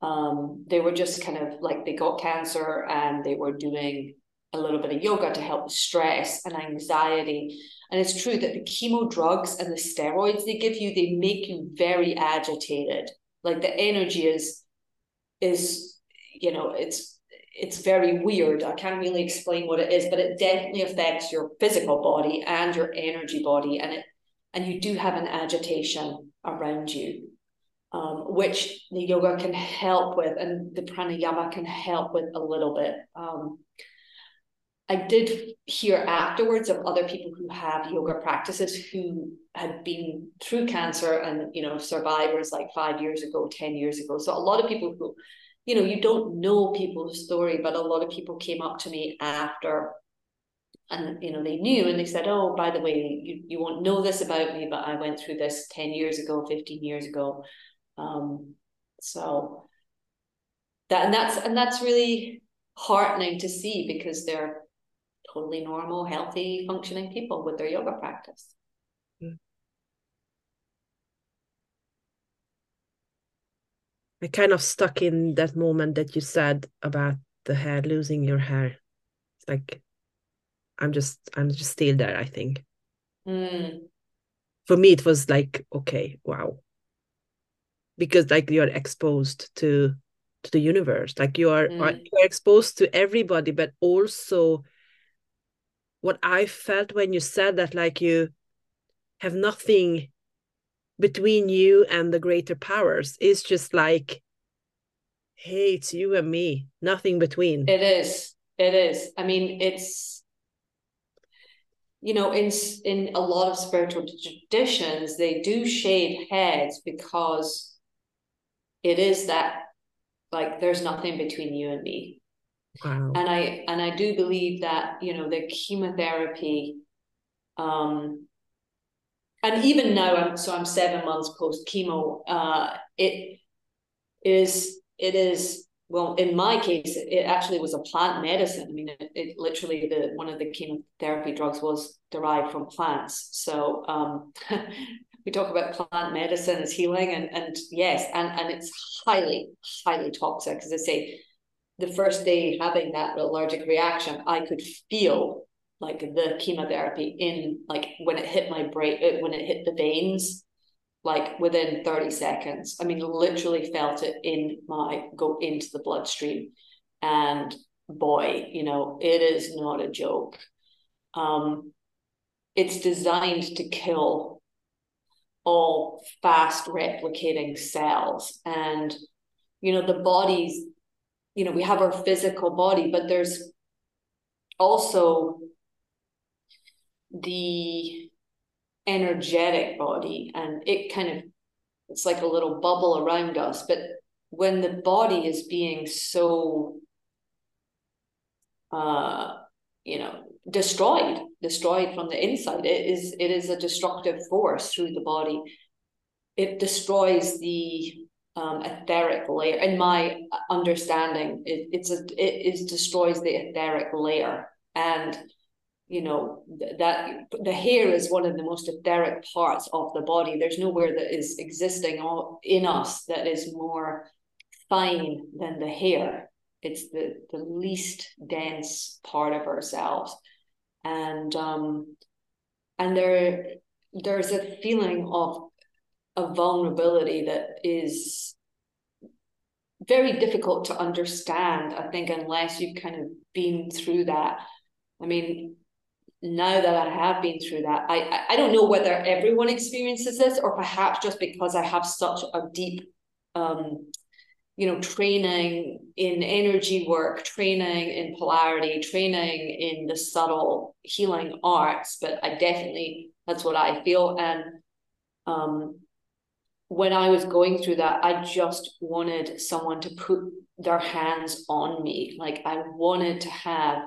um, they were just kind of like they got cancer and they were doing a little bit of yoga to help with stress and anxiety. And it's true that the chemo drugs and the steroids they give you, they make you very agitated. Like the energy is is, you know, it's it's very weird. I can't really explain what it is, but it definitely affects your physical body and your energy body. And it and you do have an agitation around you um, which the yoga can help with and the pranayama can help with a little bit. Um, I did hear afterwards of other people who have yoga practices who had been through cancer and you know survivors like five years ago, ten years ago. So a lot of people who, you know, you don't know people's story, but a lot of people came up to me after and you know they knew and they said oh by the way you, you won't know this about me but i went through this 10 years ago 15 years ago um, so that and that's and that's really heartening to see because they're totally normal, healthy, functioning people with their yoga practice. I kind of stuck in that moment that you said about the hair, losing your hair. It's like I'm just I'm just still there, I think. Mm. For me, it was like, okay, wow because like you're exposed to to the universe. Like you are mm. you're exposed to everybody but also what i felt when you said that like you have nothing between you and the greater powers is just like hey it's you and me nothing between. It is. It is. I mean it's you know in in a lot of spiritual traditions they do shave heads because it is that like there's nothing between you and me. Wow. and i and i do believe that you know the chemotherapy um and even now i'm so i'm seven months post chemo uh it is it is well in my case it actually was a plant medicine. I mean it, it literally the one of the chemotherapy drugs was derived from plants. So um we talk about plant medicine as healing, and and yes, and and it's highly highly toxic. As I say, the first day having that allergic reaction, I could feel like the chemotherapy in like when it hit my brain uh, when it hit the veins like within 30 seconds. I mean literally felt it in my go into the bloodstream. And boy you know it is not a joke. Um it's designed to kill all fast replicating cells. And you know the bodies, you know we have our physical body but there's also the energetic body. And it kind of it's like a little bubble around us. But when the body is being so uh you know destroyed destroyed from the inside. It is it is a destructive force through the body. It destroys the um, etheric layer. In my understanding it, it's a it is destroys the etheric layer. And you know that the hair is one of the most etheric parts of the body. There's nowhere that is existing in us that is more fine than the hair it's the the least dense part of ourselves. And um and there there's a feeling of a vulnerability that is very difficult to understand i think unless you've kind of been through that. I mean now that I have been through that, I I don't know whether everyone experiences this or perhaps just because I have such a deep um you know training in energy work training in polarity training in the subtle healing arts but i definitely that's what i feel and um when i was going through that i just wanted someone to put their hands on me like i wanted to have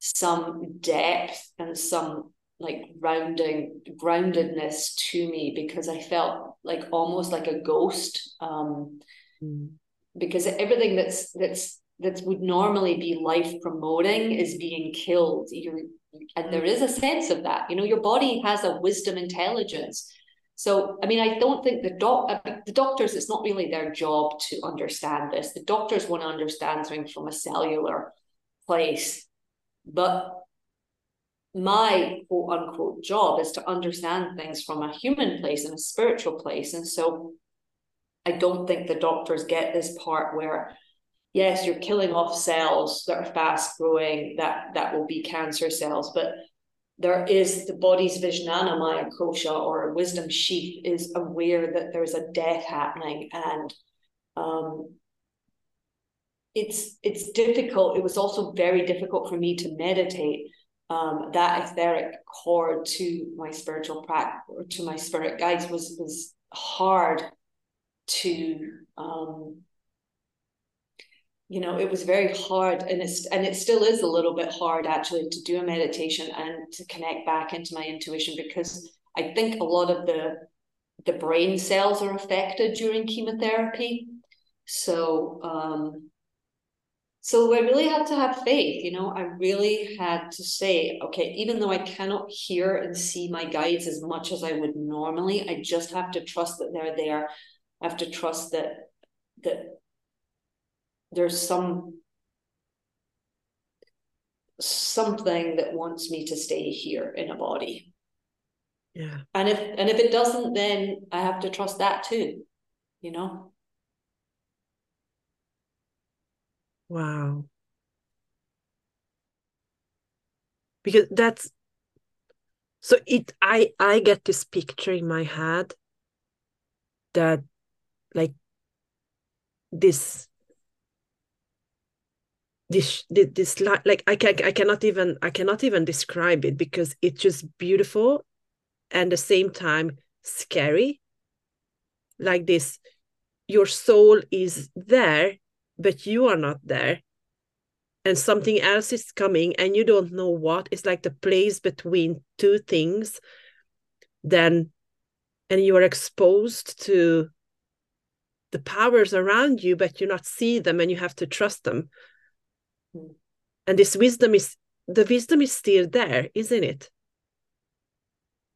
some depth and some like grounding groundedness to me because I felt like almost like a ghost um mm. Because everything that's that's that would normally be life promoting is being killed. You're and there is a sense of that. You know your body has a wisdom intelligence. So i mean i don't think the doc the doctors it's not really their job to understand this. The doctors want to understand something from a cellular place. But my quote unquote job is to understand things from a human place and a spiritual place. And so I don't think the doctors get this part where, yes, you're killing off cells that are fast growing, that that will be cancer cells, but there is the body's Vijnana Maya Kosha or wisdom sheath is aware that there's a death happening and um, it's it's difficult. It was also very difficult for me to meditate um, that etheric cord to my spiritual practice or to my spirit guides was was hard to um, you know it was very hard and it's and it still is a little bit hard actually to do a meditation and to connect back into my intuition because i think a lot of the the brain cells are affected during chemotherapy so um so I really had to have faith, you know, I really had to say, okay, even though I cannot hear and see my guides as much as I would normally, I just have to trust that they're there. I have to trust that that there's some something that wants me to stay here in a body. Yeah. And if and if it doesn't, then I have to trust that too, you know. Wow. Because that's so it I I get this picture in my head that like this this this like I can I cannot even I cannot even describe it because it's just beautiful and the same time scary. Like this your soul is there but you are not there. And something else is coming and you don't know what. It's like the place between two things then and you are exposed to the powers around you but you not see them and you have to trust them. Mm. and this wisdom is the wisdom is still there isn't it?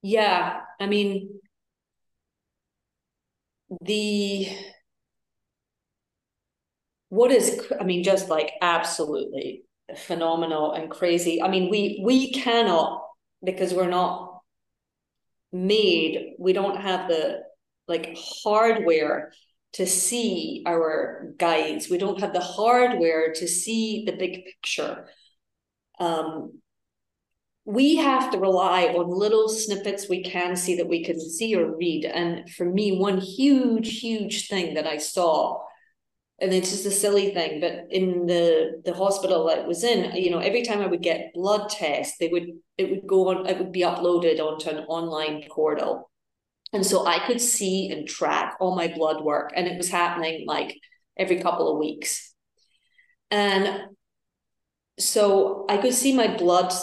Yeah i mean the what is i mean just like absolutely phenomenal and crazy. I mean we we cannot because we're not made we don't have the like hardware to see our guides we don't have the hardware to see the big picture um, we have to rely on little snippets we can see that we can see or read. And for me, one huge, huge thing that I saw, and it's just a silly thing, but in the the hospital I was in, you know, every time I would get blood tests, they would it would go on, it would be uploaded onto an online portal. And so I could see and track all my blood work, and it was happening like every couple of weeks. And so I could see my blood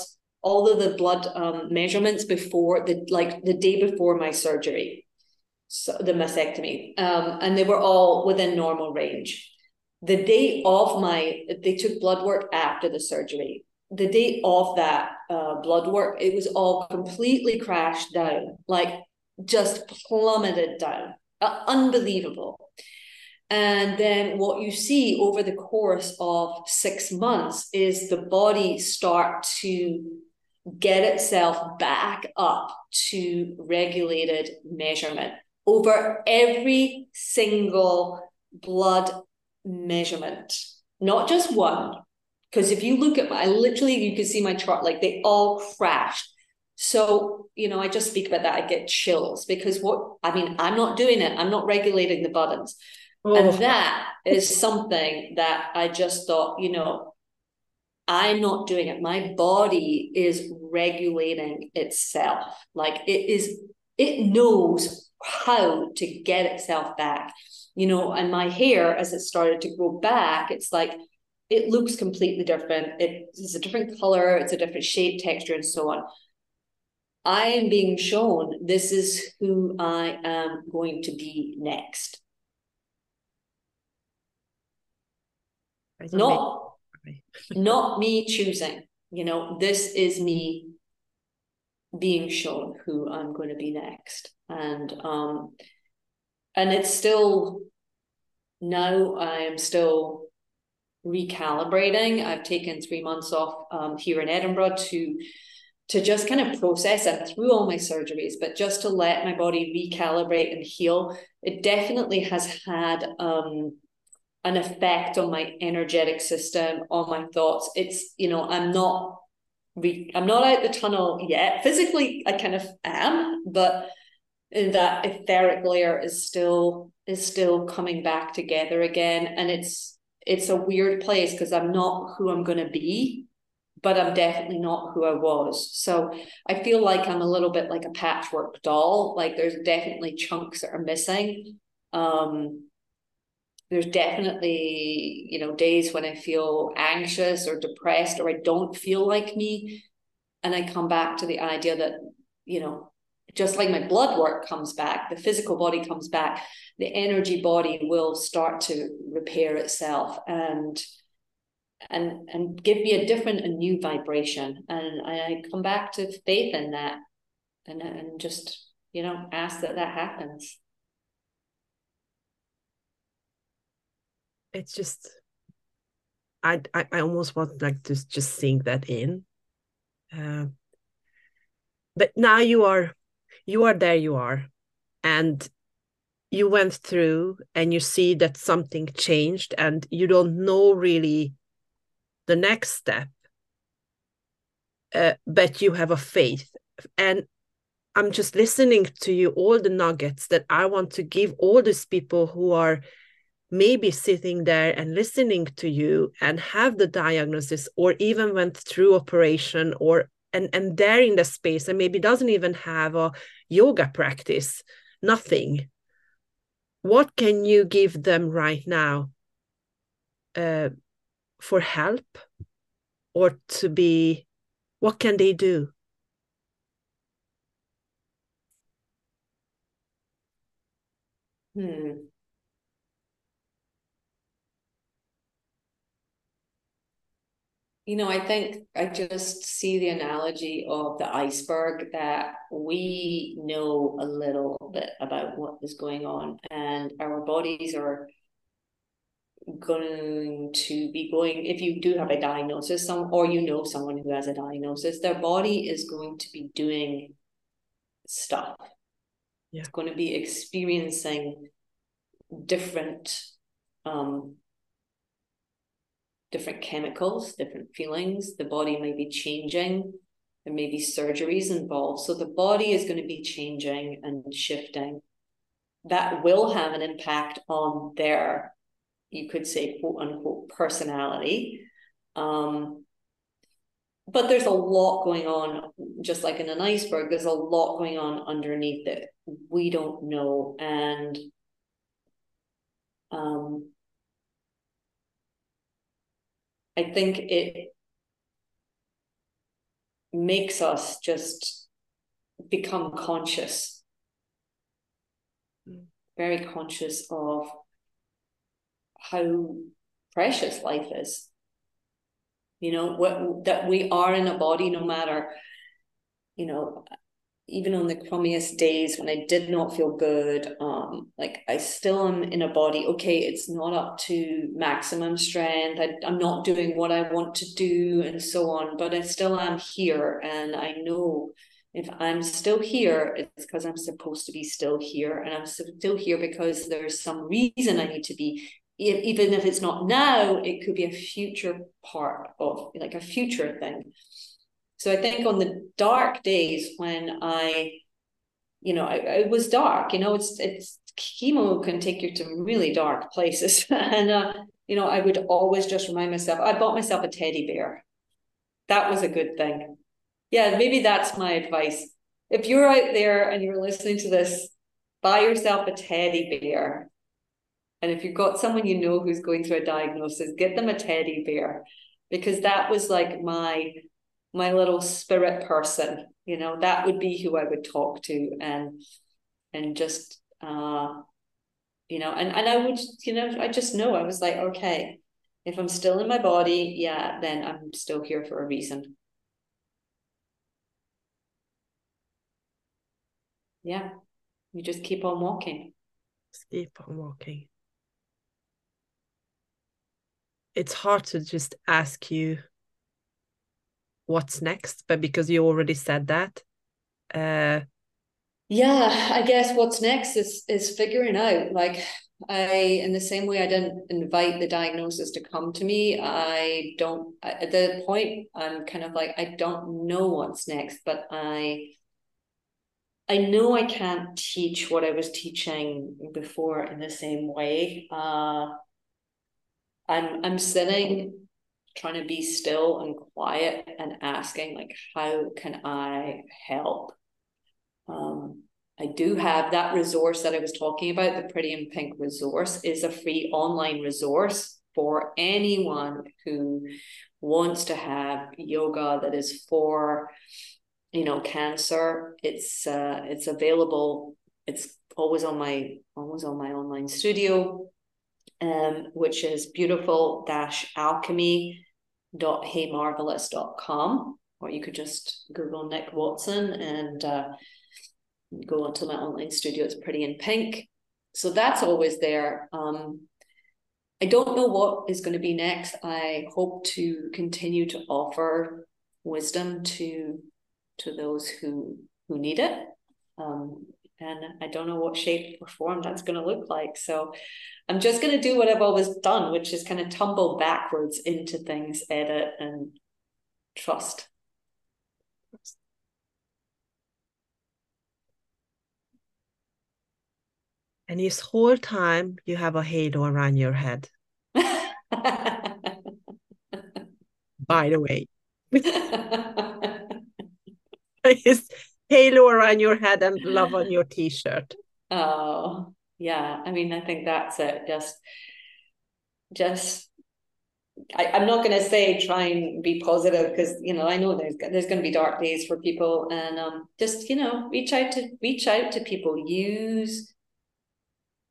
all of the blood um, measurements before the like the day before my surgery, so the mastectomy, um, and they were all within normal range. The day of my, they took blood work after the surgery. The day of that uh, blood work, it was all completely crashed down, like just plummeted down, uh, unbelievable. And then what you see over the course of six months is the body start to get itself back up to regulated measurement over every single blood measurement, not just one. Because if you look at my, literally, you can see my chart, like they all crashed. So, you know, I just speak about that, I get chills because what, I mean, I'm not doing it, I'm not regulating the buttons. Oh. And that is something that I just thought, you know, I'm not doing it. My body is regulating itself. Like it is, it knows how to get itself back. You know, and my hair, as it started to grow back, it's like it looks completely different. It's a different color, it's a different shape, texture, and so on. I am being shown this is who I am going to be next. Not not me choosing. You know, this is me being shown who I'm going to be next. And um and it's still now I am still recalibrating. I've taken three months off um, here in Edinburgh to to just kind of process it through all my surgeries, but just to let my body recalibrate and heal. It definitely has had um, an effect on my energetic system, on my thoughts. It's, you know, I'm not re- I'm not out the tunnel yet. Physically, I kind of am, but that etheric layer is still is still coming back together again. And it's it's a weird place because I'm not who I'm gonna be, but I'm definitely not who I was. So I feel like I'm a little bit like a patchwork doll. Like there's definitely chunks that are missing. Um, there's definitely you know days when i feel anxious or depressed or i don't feel like me and i come back to the idea that you know just like my blood work comes back the physical body comes back the energy body will start to repair itself and and and give me a different a new vibration. And i come back to faith in that and and just you know ask that that happens. It's just I, I I almost want like to just sink that in. Uh, but now you are you are there you are. And you went through and you see that something changed and you don't know really the next step uh, but you have a faith. And i'm just listening to you all the nuggets that i want to give all these people who are maybe sitting there and listening to you and have the diagnosis or even went through operation or and and there in the space and maybe doesn't even have a yoga practice nothing. What can you give them right now? Uh, for help or to be what can they do? Hmm. You know, I think I just see the analogy of the iceberg that we know a little bit about what is going on, and our bodies are going to be going if you do have a diagnosis some or you know someone who has a diagnosis their body is going to be doing stuff. Yeah. it's going to be experiencing different um different chemicals different feelings. The body may be changing. There may be surgeries involved. So the body is going to be changing and shifting. That will have an impact on their you could say quote unquote personality. Um, but there's a lot going on, just like in an iceberg, there's a lot going on underneath it. We don't know. And um, I think it makes us just become conscious, mm. very conscious of how precious life is. You know, what that we are in a body no matter, you know, even on the crummiest days when I did not feel good, um, like I still am in a body. Okay, it's not up to maximum strength. I, I'm not doing what I want to do, and so on. But I still am here, and I know if I'm still here, it's because I'm supposed to be still here, and I'm still here because there's some reason I need to be even if it's not now, it could be a future part of like a future thing. So I think on the dark days when I, you know, it was dark, you know, it's it's chemo can take you to really dark places. and uh, you know, I would always just remind myself, I bought myself a teddy bear. That was a good thing. Yeah, maybe that's my advice. If you're out there and you're listening to this, buy yourself a teddy bear and if you've got someone you know who's going through a diagnosis, get them a teddy bear because that was like my my little spirit person. You know, that would be who I would talk to and and just uh you know, and, and I would, you know, I just know I was like, okay, if I'm still in my body, yeah, then I'm still here for a reason. Yeah, you just keep on walking. Just keep on walking it's hard to just ask you what's next, but because you already said that. Uh, yeah, I guess what's next is is figuring out like I in the same way I didn't invite the diagnosis to come to me, I don't at the point I'm kind of like I don't know what's next, but I I know I can't teach what I was teaching before in the same way. Uh I'm I'm sitting trying to be still and quiet and asking like how can I help? Um, I do have that resource that I was talking about, the Pretty in Pink resource is a free online resource for anyone who wants to have yoga that is for you know cancer. It's uh it's available. It's always on my always on my online studio um, which is beautiful alchemy.heymarvelous.com, or you could just Google Nick Watson and uh, go onto my online studio. It's pretty in pink. So that's always there. Um, I don't know what is going to be next. I hope to continue to offer wisdom to to those who who need it. Um, and I don't know what shape or form that's going to look like. So I'm just going to do what I've always done, which is kind of tumble backwards into things, Edith and trust. And this whole time you have a halo around your head. By the way. halo around your head and love on your t-shirt. Oh, yeah. I mean, I think that's it. Just just I, am not going to say try and be positive because you know I know there's there's going to be dark days for people and um just you know reach out to reach out to people use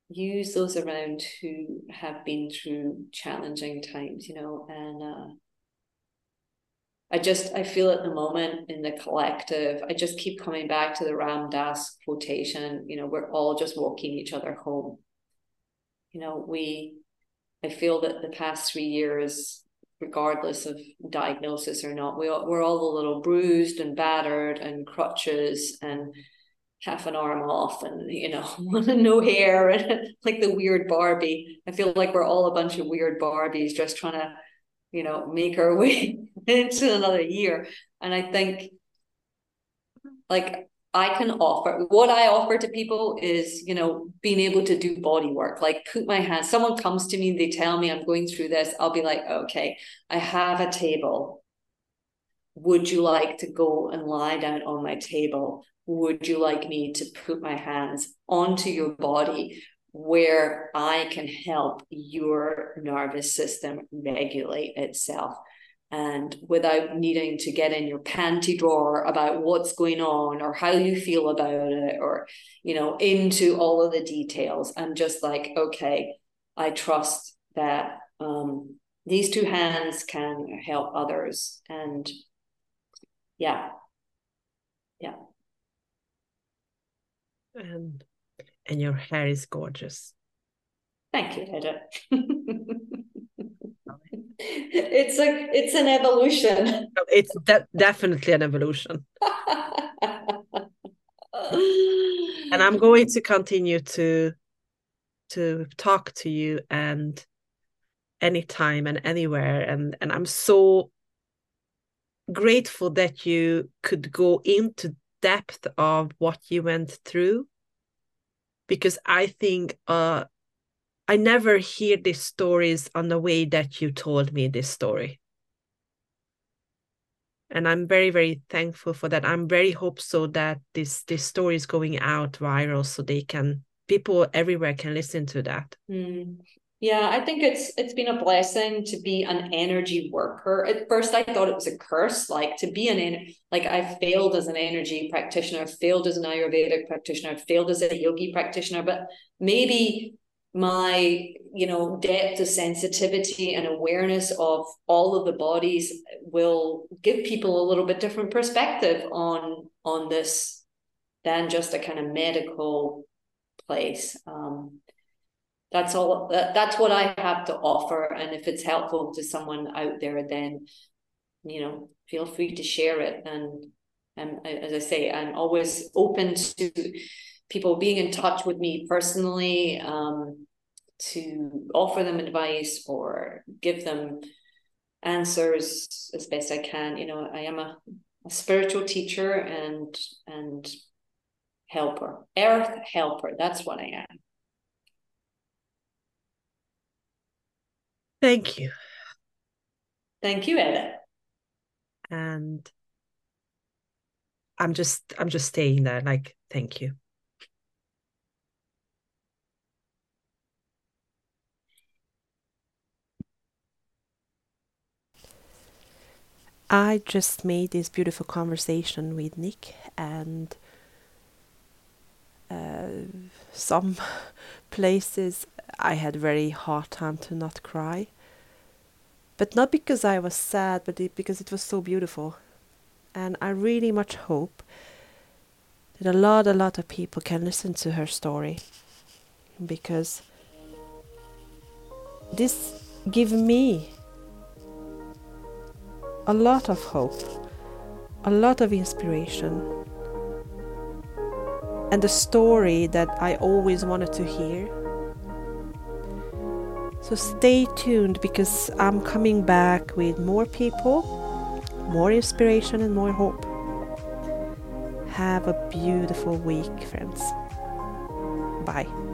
use those around who have been through challenging times you know and uh I just I feel at the moment in the collective, I just keep coming back to the Ram Dass quotation. You know, we're all just walking each other home. You know, we I feel that the past three years, regardless of diagnosis or not, we all, we're all a little bruised and battered and crutches and half an arm off and you know no hair and like the weird Barbie. I feel like we're all a bunch of weird Barbies just trying to you know make our way into another year. And I think like I can offer what I offer to people is, you know, being able to do body work, like put my hands. Someone comes to me, they tell me I'm going through this. I'll be like, okay, I have a table. Would you like to go and lie down on my table? Would you like me to put my hands onto your body where I can help your nervous system regulate itself? and without needing to get in your panty drawer about what's going on or how you feel about it or you know into all of the details i'm just like okay i trust that um, these two hands can help others. And yeah. Yeah. And and your hair is gorgeous. Thank you Hedda. it's a it's an evolution. It's de- definitely an evolution. And i'm going to continue to to talk to you and anytime and anywhere. And and i'm so grateful that you could go into depth of what you went through because i think uh I never hear these stories on the way that you told me this story. And I'm very, very thankful for that. I'm very hopeful that this this story is going out viral so they can people everywhere can listen to that. Mm. Yeah, I think it's it's been a blessing to be an energy worker. At first, I thought it was a curse, like to be an like I failed as an energy practitioner, failed as an Ayurvedic practitioner, failed as a yogi practitioner. But maybe my you know depth of sensitivity and awareness of all of the bodies will give people a little bit different perspective on on this than just a kind of medical place um, that's all that, that's what i have to offer and if it's helpful to someone out there then you know feel free to share it and and as i say i'm always open to people being in touch with me personally um, to offer them advice or give them answers as best I can. You know, I am a, a spiritual teacher and and helper, earth helper. That's what I am. Thank you. Thank you, Edda. And I'm just I'm just staying there. Like, thank you. I just made this beautiful conversation with Nick, and uh, some places I had very hard time to not cry. But not because I was sad, but it, because it was so beautiful. And I really much hope that a lot, a lot of people can listen to her story because this give me a lot of hope, a lot of inspiration, and a story that I always wanted to hear. So stay tuned because I'm coming back with more people, more inspiration, and more hope. Have a beautiful week, friends. Bye.